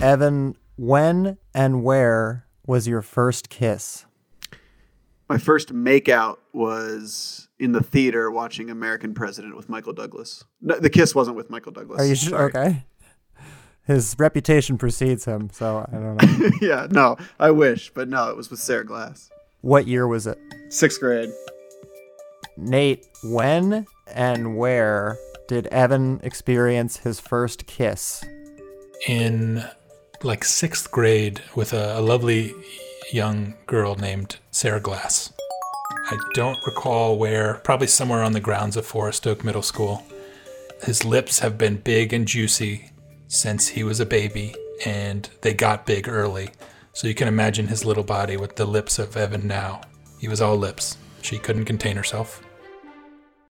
Evan, when and where was your first kiss? My first makeout was in the theater watching American President with Michael Douglas. No, the kiss wasn't with Michael Douglas. Are you sure? Sorry. Okay. His reputation precedes him, so I don't know. yeah, no, I wish, but no, it was with Sarah Glass. what year was it? Sixth grade. Nate, when and where did Evan experience his first kiss? in like sixth grade with a, a lovely young girl named Sarah Glass. I don't recall where, probably somewhere on the grounds of Forest Oak Middle School. His lips have been big and juicy since he was a baby, and they got big early. So you can imagine his little body with the lips of Evan now. He was all lips. She couldn't contain herself.